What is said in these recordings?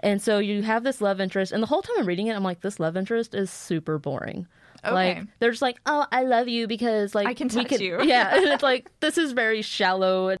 And so you have this love interest, and the whole time I'm reading it, I'm like, this love interest is super boring. Okay. Like they're just like, oh, I love you because like I can we touch you. Yeah, and it's like this is very shallow.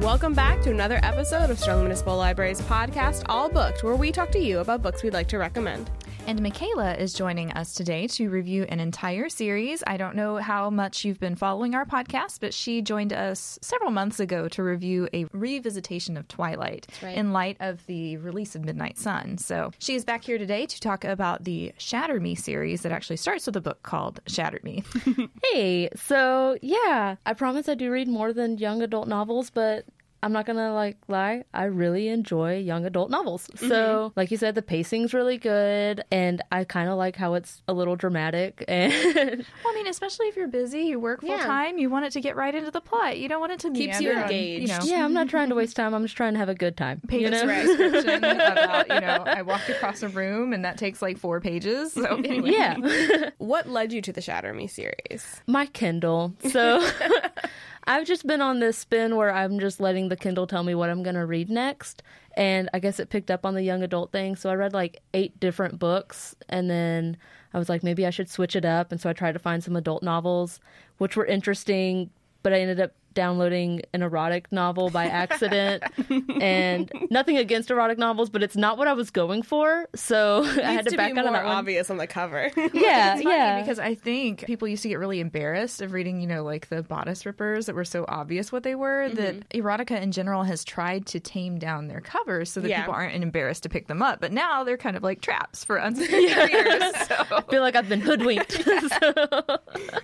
Welcome back to another episode of Sterling Municipal Library's podcast, All Booked, where we talk to you about books we'd like to recommend. And Michaela is joining us today to review an entire series. I don't know how much you've been following our podcast, but she joined us several months ago to review a revisitation of Twilight right. in light of the release of Midnight Sun. So she is back here today to talk about the Shatter Me series that actually starts with a book called Shatter Me. Hey, so yeah, I promise I do read more than young adult novels, but I'm not gonna like lie. I really enjoy young adult novels. So, mm-hmm. like you said, the pacing's really good, and I kind of like how it's a little dramatic. And well, I mean, especially if you're busy, you work full Yeah. time, you want it to get right into the plot. You don't want it to Keeps you meander and, engaged. you know, yeah, I'm not trying to mm-hmm. waste time. I'm just trying to have a good time. page you know? description about you know I walked across a room and that takes like four pages. So anyway, Yeah. What led you to the Shatter Me series? my Kindle. So I've just been on this spin where I'm just letting the Kindle tell me what I'm going to read next. And I guess it picked up on the young adult thing. So I read like eight different books. And then I was like, maybe I should switch it up. And so I tried to find some adult novels, which were interesting. But I ended up downloading an erotic novel by accident. and nothing against erotic novels, but it's not what I was going for. So I had to, to back be out of more that one. obvious on the cover. Yeah, yeah. because I think people used to get really embarrassed of reading, you know, like the bodice rippers that were so obvious what they were. That mm-hmm. erotica in general has tried to tame down their covers so that Yeah. people aren't embarrassed to pick them up. But now they're kind of like traps for unsuspecting readers. So. I feel like I've been hoodwinked. So,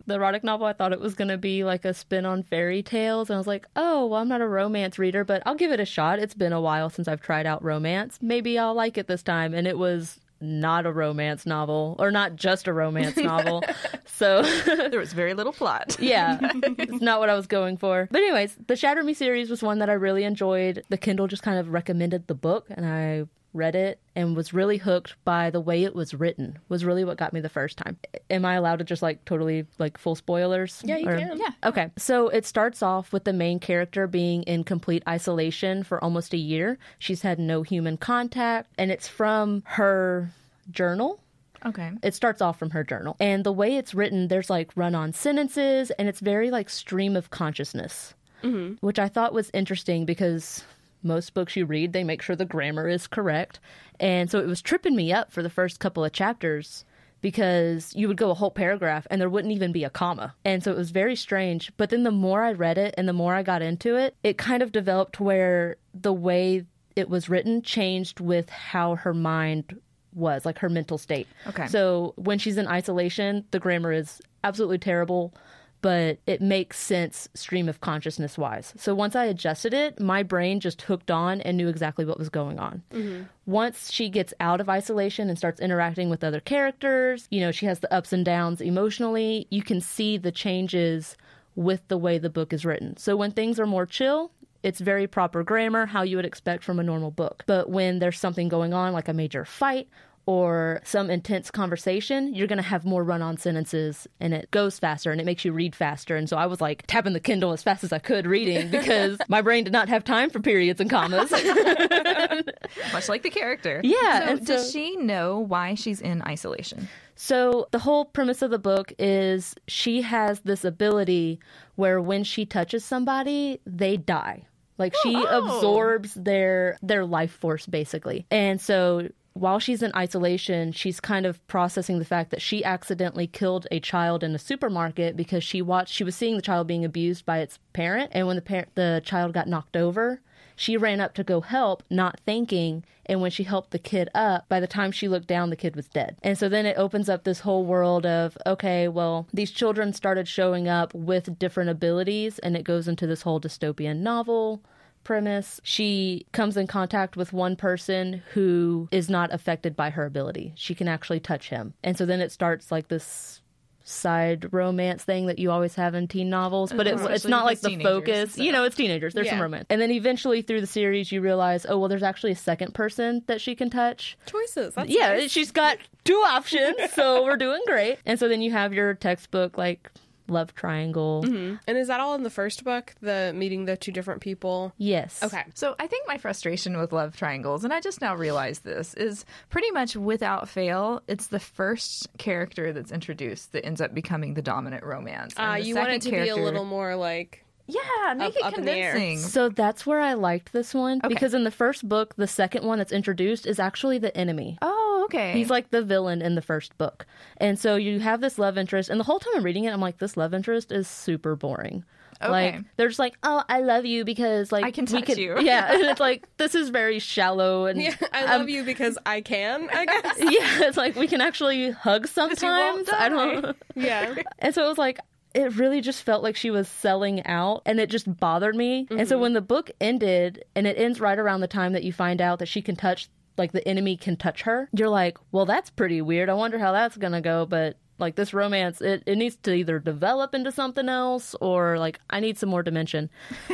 the erotic novel, I thought it was going to be like a spin on fairy tales. And I was like, oh, well, I'm not a romance reader, but I'll give it a shot. It's been a while since I've tried out romance. Maybe I'll like it this time. And it was not a romance novel, or not just a romance novel. So, there was very little plot. yeah, it's not what I was going for. But, anyways, the Shatter Me series was one that I really enjoyed. The Kindle just kind of recommended the book, and I read it and was really hooked by the way it was written was really what got me the first time am i allowed to just like totally like full spoilers Yeah, you Or- can. Yeah. Okay, so it starts off with the main character being in complete isolation for almost a year. She's had no human contact, and it's from her journal. Okay. It starts off from her journal. And the way it's written, there's like run on sentences, and it's very like stream of consciousness, mm-hmm. which I thought was interesting because most books you read, they make sure the grammar is correct. And so it was tripping me up for the first couple of chapters because you would go a whole paragraph and there wouldn't even be a comma. And so it was very strange. But then the more I read it and the more I got into it, it kind of developed where the way it was written changed with how her mind was, like her mental state. Okay. So when she's in isolation, the grammar is absolutely terrible, but it makes sense stream of consciousness wise. So once I adjusted it, my brain just hooked on and knew exactly what was going on. Mm-hmm. Once she gets out of isolation and starts interacting with other characters, you know, she has the ups and downs emotionally, you can see the changes with the way the book is written. So when things are more chill, it's very proper grammar, how you would expect from a normal book. But when there's something going on, like a major fight or some intense conversation, you're going to have more run on sentences and it goes faster and it makes you read faster. And so I was like tapping the Kindle as fast as I could reading because my brain did not have time for periods and commas. Much like the character. Yeah, So and does so- she know why she's in isolation? So the whole premise of the book is she has this ability where when she touches somebody, they die. Like oh, she Oh. absorbs their their life force basically. And so while she's in isolation, she's kind of processing the fact that she accidentally killed a child in a supermarket because she watched she was seeing the child being abused by its parent and when the parent the child got knocked over, she ran up to go help, not thinking. And when she helped the kid up, by the time she looked down, the kid was dead. And so then it opens up this whole world of, okay, well, these children started showing up with different abilities, and it goes into this whole dystopian novel premise. She comes in contact with one person who is not affected by her ability. She can actually touch him. And so then it starts like this side romance thing that you always have in teen novels, but it, it's not like the focus. so- You know, it's teenagers. There's some romance, and then eventually through the series, you realize, oh well, there's actually a second person that she can touch. Choices. That's yeah, nice. she's got two options, so we're doing great. And so then you have your textbook like love triangle. And is that all in the first book? The meeting the two different people. Yes. Okay. So I think my frustration with love triangles, and I just now realized this, is pretty much without fail, it's the first character that's introduced that ends up becoming the dominant romance. And Uh, the you want it to second be a little more like yeah, make up- it up in the air. convincing. So that's where I liked this one Okay. because in the first book, the second one that's introduced is actually the enemy. Oh, okay. He's like the villain in the first book. And so you have this love interest, and the whole time I'm reading it, I'm like, this love interest is super boring. Okay. Like they're just like, oh, I love you because like I can we touch you. Yeah, and it's like this is very shallow and Yeah, I love you because I can, I guess. Yeah, it's like we can actually hug sometimes. I don't. yeah. And so it was like it really just felt like she was selling out and it just bothered me. And so mm-hmm. when the book ended and it ends right around the time that you find out that she can touch like the enemy can touch her, you're like, "Well, that's pretty weird. I wonder how that's going to go." But like this romance, it, it needs to either develop into something else or like I need some more dimension.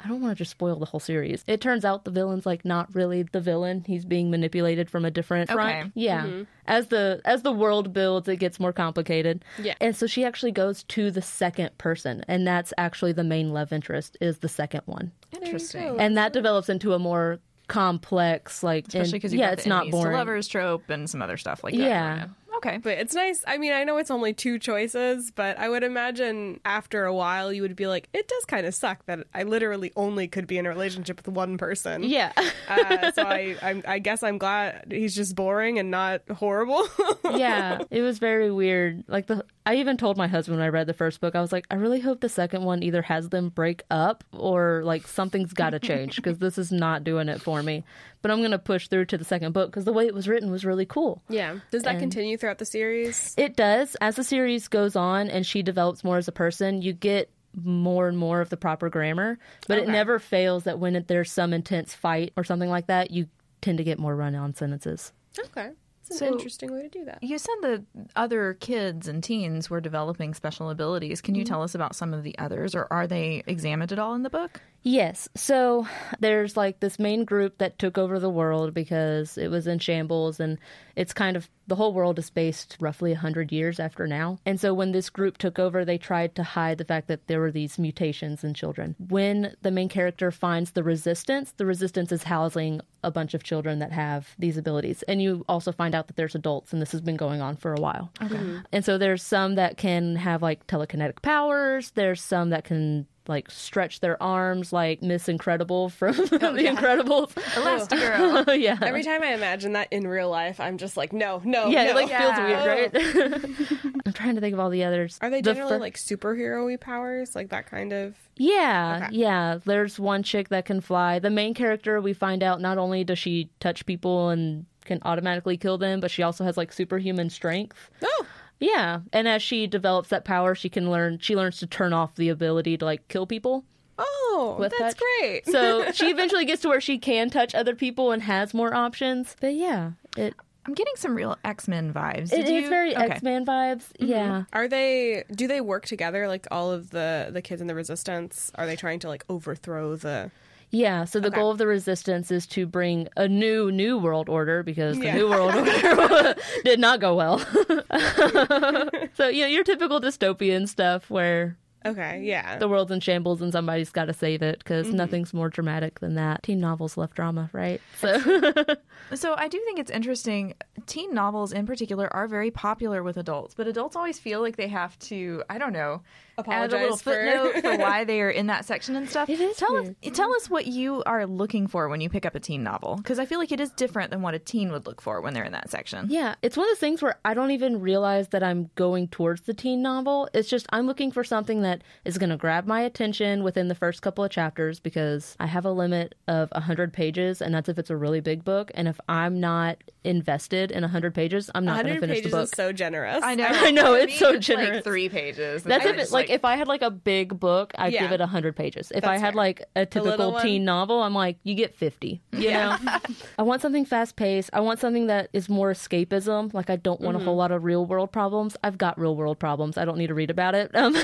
I don't want to just spoil the whole series. It turns out the villain's like not really the villain. He's being manipulated from a different front. Okay. Yeah. As the as the world builds, it gets more complicated. Yeah. And so she actually goes to the second person, and that's actually the main love interest is the second one. Interesting. And that develops into a more complex like Especially because you yeah, got it's not boring. lovers trope and some other stuff like that. Yeah. Okay. But it's nice. I mean, I know it's only two choices, but I would imagine after a while you would be like, it does kind of suck that I literally only could be in a relationship with one person. Yeah. Uh, so I, I'm, I guess I'm glad he's just boring and not horrible. yeah, it was very weird. Like the, I even told my husband when I read the first book, I was like, I really hope the second one either has them break up or like something's got to change because this is not doing it for me. But I'm gonna push through to the second book because the way it was written was really cool. yeah. Does that And- continue throughout the series? It does. As the series goes on and she develops more as a person, you get more and more of the proper grammar. But it never fails that when there's some intense fight or something like that, you tend to get more run on sentences. Okay. It's an So- interesting way to do that. You said that other kids and teens were developing special abilities. Can you Mm-hmm. tell us about some of the others, or are they examined at all in the book? Yes. So there's like this main group that took over the world because it was in shambles and it's kind of the whole world is based roughly 100 years after now. And so when this group took over, they tried to hide the fact that there were these mutations in children. When the main character finds the resistance, the resistance is housing a bunch of children that have these abilities. And you also find out that there's adults and this has been going on for a while. Okay. And so there's some that can have like telekinetic powers. There's some that can like stretch their arms like Miss Incredible from oh, The yeah. Incredibles. Elastigirl. yeah. Every time I imagine that in real life, I'm just like, no, no, yeah, no. it like Yeah. feels weird, right? Oh. I'm trying to think of all the others. Are they The generally fir- like superhero-y powers, like that kind of? Yeah, Okay. yeah. There's one chick that can fly. The main character, we find out not only does she touch people and can automatically kill them, but she also has like superhuman strength. Oh, Yeah, and as she develops that power, she can learn. She learns to turn off the ability to like kill people. oh, With that's touch. great. So she eventually gets to where she can touch other people and has more options. But yeah, it I'm getting some real X Men vibes. it Did is you- very okay. X Men vibes. Mm-hmm. Yeah. Are they? Do they work together? Like all of the the kids in the resistance? Are they trying to like overthrow the? Yeah, so the Okay. goal of the resistance is to bring a new new world order because the Yeah. new world order did not go well. so you know your typical dystopian stuff where Okay, yeah. the world's in shambles and somebody's got to save it because nothing's more dramatic than that. Teen novels love drama, right? So So I do think it's interesting. Teen novels in particular are very popular with adults, but adults always feel like they have to, I don't know, add a little for- footnote for why they are in that section and stuff. It is tell weird. us tell us what you are looking for when you pick up a teen novel because I feel like it is different than what a teen would look for when they're in that section. yeah, it's one of those things where I don't even realize that I'm going towards the teen novel. It's just I'm looking for something that is going to grab my attention within the first couple of chapters because I have a limit of 100 pages, and that's if it's a really big book. And if I'm not invested in 100 pages, I'm not going to finish the pages book. is so generous. I know. I know, it's me, so Like generous. three pages. That's I if it, just, like, if I had like a big book, I'd Yeah. give it 100 pages. If I had fair. like a typical one? teen novel, I'm like, you get 50. You know? I want something fast paced. I want something that is more escapism. Like, I don't want a Mm-hmm. whole lot of real world problems. I've got real world problems. I don't need to read about it. Um,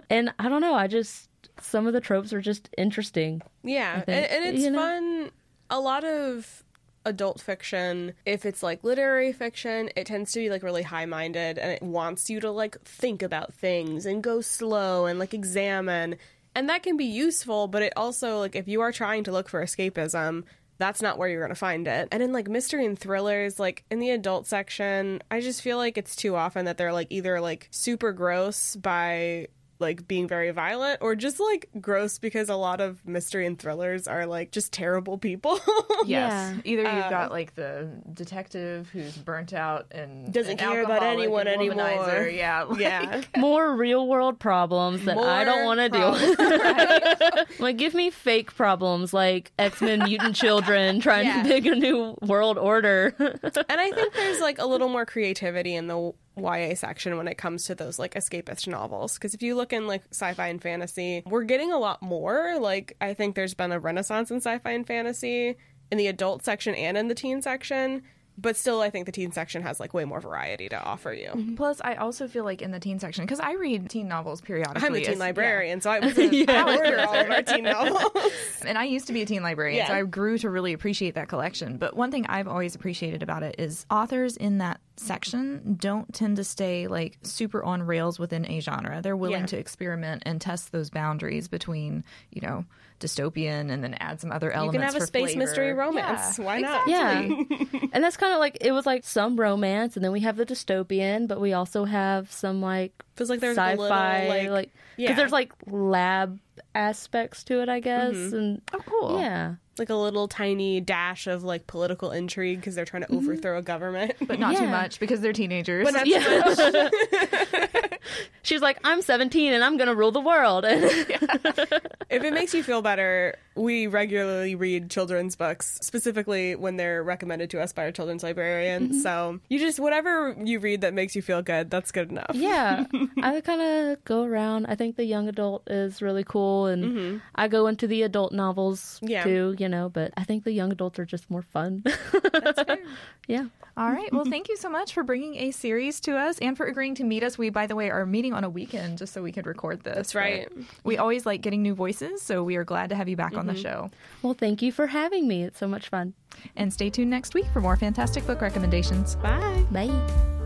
and I don't know. I just, some of the tropes are just interesting. Yeah, and, and it's you know? fun. A lot of adult fiction, if it's like literary fiction, it tends to be like really high minded and it wants you to like think about things and go slow and like examine. And that can be useful, but it also, like, if you are trying to look for escapism, that's not where you're going to find it. And in like mystery and thrillers, like in the adult section, I just feel like it's too often that they're like either like super gross by like being very violent or just like gross because a lot of mystery and thrillers are like just terrible people. Yes. Yeah. Either you've Uh, got like the detective who's burnt out and Doesn't an care about anyone anymore. womanizer. Yeah. like- yeah. More real world problems that I don't want to deal with. like, give me fake problems like X Men mutant children trying Yeah. to make a new world order. And I think there's like a little more creativity in the YA section when it comes to those like escapist novels. Because if you look in like sci fi and fantasy, we're getting a lot more. Like, I think there's been a renaissance in sci fi and fantasy in the adult section and in the teen section. But still, I think the teen section has like way more variety to offer you. Mm-hmm. Plus, I also feel like in the teen section, because I read teen novels periodically. I'm a teen librarian, so I was in Yeah. order all of our teen novels. And I used to be a teen librarian, so I grew to really appreciate that collection. But one thing I've always appreciated about it is authors in that section don't tend to stay like super on rails within a genre. They're willing Yeah. to experiment and test those boundaries between, you know, dystopian and then add some other elements. You can have a space flavor. mystery romance. Yeah, Why not? exactly. Yeah. and that's kind of like, it was like some romance, and then we have the dystopian, but we also have some like Feels like there's sci a little fi, like, like, because there's like lab aspects to it, I guess. Mm-hmm. And Oh, cool. yeah. Like a little tiny dash of like political intrigue because they're trying to mm-hmm. overthrow a government. But not too Yeah. much because they're teenagers. But not Yeah. She's like, I'm 17 and I'm going to rule the world. if it makes you feel better, we regularly read children's books, specifically when they're recommended to us by our children's librarian. Mm-hmm. So you just whatever you read that makes you feel good, that's good enough. yeah. I kind of go around. I think the young adult is really cool. And mm-hmm. I go into the adult novels Yeah. too, you know, but I think the young adults are just more fun. yeah. All right. Well, thank you so much for bringing a series to us and for agreeing to meet us. We, by the way, are meeting on a weekend just so we could record this. That's right. We always like getting new voices, so we are glad to have you back on the mm-hmm. show. Well, thank you for having me. It's so much fun. And stay tuned next week for more fantastic book recommendations. Bye. Bye.